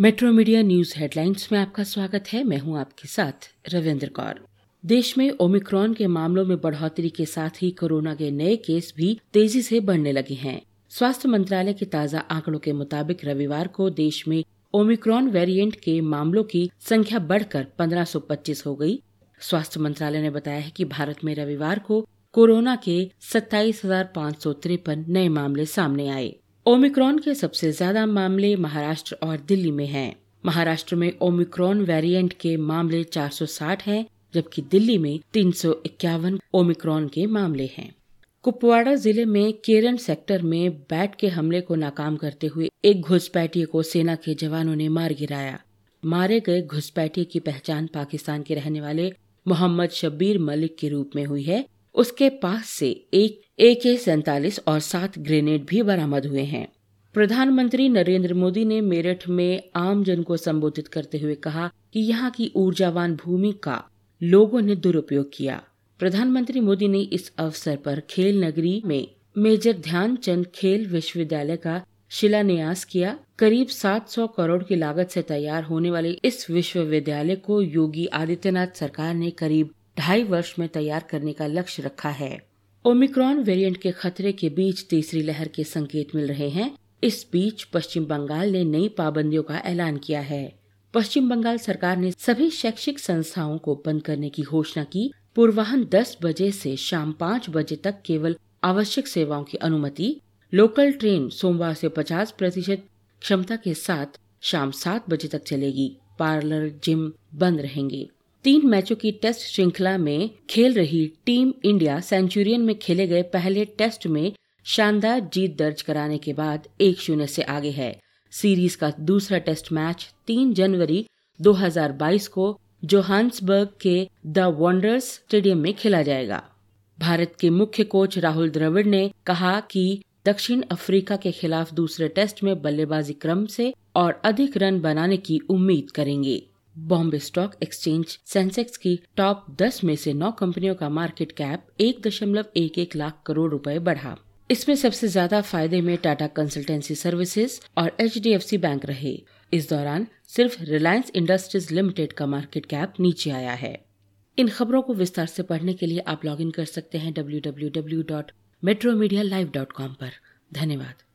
Metro media news headlines में आपका स्वागत है। मैं हूँ आपके साथ रविंद्र कौर। देश में ओमिक्रॉन के मामलों में बढ़ोतरी के साथ ही कोरोना के नए केस भी तेज़ी से बढ़ने लगे हैं। स्वास्थ्य मंत्रालय के ताज़ा आंकड़ों के मुताबिक रविवार को देश में ओमिक्रॉन वेरिएंट के मामलों की संख्या बढ़कर 1525 हो गई। स्वास्थ्य मंत्रालय ने बताया है कि भारत में रविवार को कोरोना के सत्ताईस नए मामले सामने आए। ओमिक्रॉन के सबसे ज़्यादा मामले महाराष्ट्र और दिल्ली में हैं। महाराष्ट्र में ओमिक्रॉन वेरिएंट के मामले 460 हैं, जबकि दिल्ली में तीन सौ इक्यावन ओमिक्रॉन के मामले हैं। कुपवाड़ा ज़िले में केरन सेक्टर में बैट के हमले को नाकाम करते हुए एक घुसपैठिए को सेना के जवानों ने मार गिराया। मारे गए घुसपैठिए की पहचान पाकिस्तान के रहने वाले मोहम्मद शब्बीर मलिक के रूप में हुई है। उसके पास से एक ए के सैतालीस और सात ग्रेनेड भी बरामद हुए हैं। प्रधानमंत्री नरेंद्र मोदी ने मेरठ में आम जन को संबोधित करते हुए कहा कि यहाँ की ऊर्जावान भूमि का लोगों ने दुरुपयोग किया। प्रधानमंत्री मोदी ने इस अवसर पर खेल नगरी में मेजर ध्यानचंद खेल विश्वविद्यालय का शिलान्यास किया। करीब 700 करोड़ की लागत से तैयार होने वाले इस विश्वविद्यालय को योगी आदित्यनाथ सरकार ने करीब ढाई वर्ष में तैयार करने का लक्ष्य रखा है। ओमिक्रॉन वेरिएंट के खतरे के बीच तीसरी लहर के संकेत मिल रहे हैं। इस बीच पश्चिम बंगाल ने नई पाबंदियों का ऐलान किया है। पश्चिम बंगाल सरकार ने सभी शैक्षिक संस्थाओं को बंद करने की घोषणा की। पूर्वाहन 10 बजे से शाम 5 बजे तक केवल आवश्यक सेवाओं की अनुमति, लोकल ट्रेन सोमवार से 50 प्रतिशत क्षमता के साथ शाम 7 बजे तक चलेगी। पार्लर, जिम बंद रहेंगे। तीन मैचों की टेस्ट श्रृंखला में खेल रही टीम इंडिया सेंचुरियन में खेले गए पहले टेस्ट में शानदार जीत दर्ज कराने के बाद एक शून्य से आगे है। सीरीज़ का दूसरा टेस्ट मैच 3 जनवरी 2022 को जोहान्सबर्ग के द वंडर्स स्टेडियम में खेला जाएगा। भारत के मुख्य कोच राहुल द्रविड़ ने कहा कि दक्षिण अफ्रीका के खिलाफ दूसरे टेस्ट में बल्लेबाजी क्रम से और अधिक रन बनाने की उम्मीद करेंगे। बॉम्बे स्टॉक एक्सचेंज सेंसेक्स की टॉप 10 में से नौ कंपनियों का मार्केट कैप एक दशमलव एक एक लाख करोड़ रुपए बढ़ा। इसमें सबसे ज़्यादा फ़ायदे में टाटा कंसल्टेंसी सर्विसेज़ और एचडीएफसी बैंक रहे। इस दौरान सिर्फ़ रिलायंस इंडस्ट्रीज़ लिमिटेड का मार्केट कैप नीचे आया है। इन खबरों को विस्तार से पढ़ने के लिए आप लॉगिन कर सकते हैं W W W dot metro media live dot com धन्यवाद।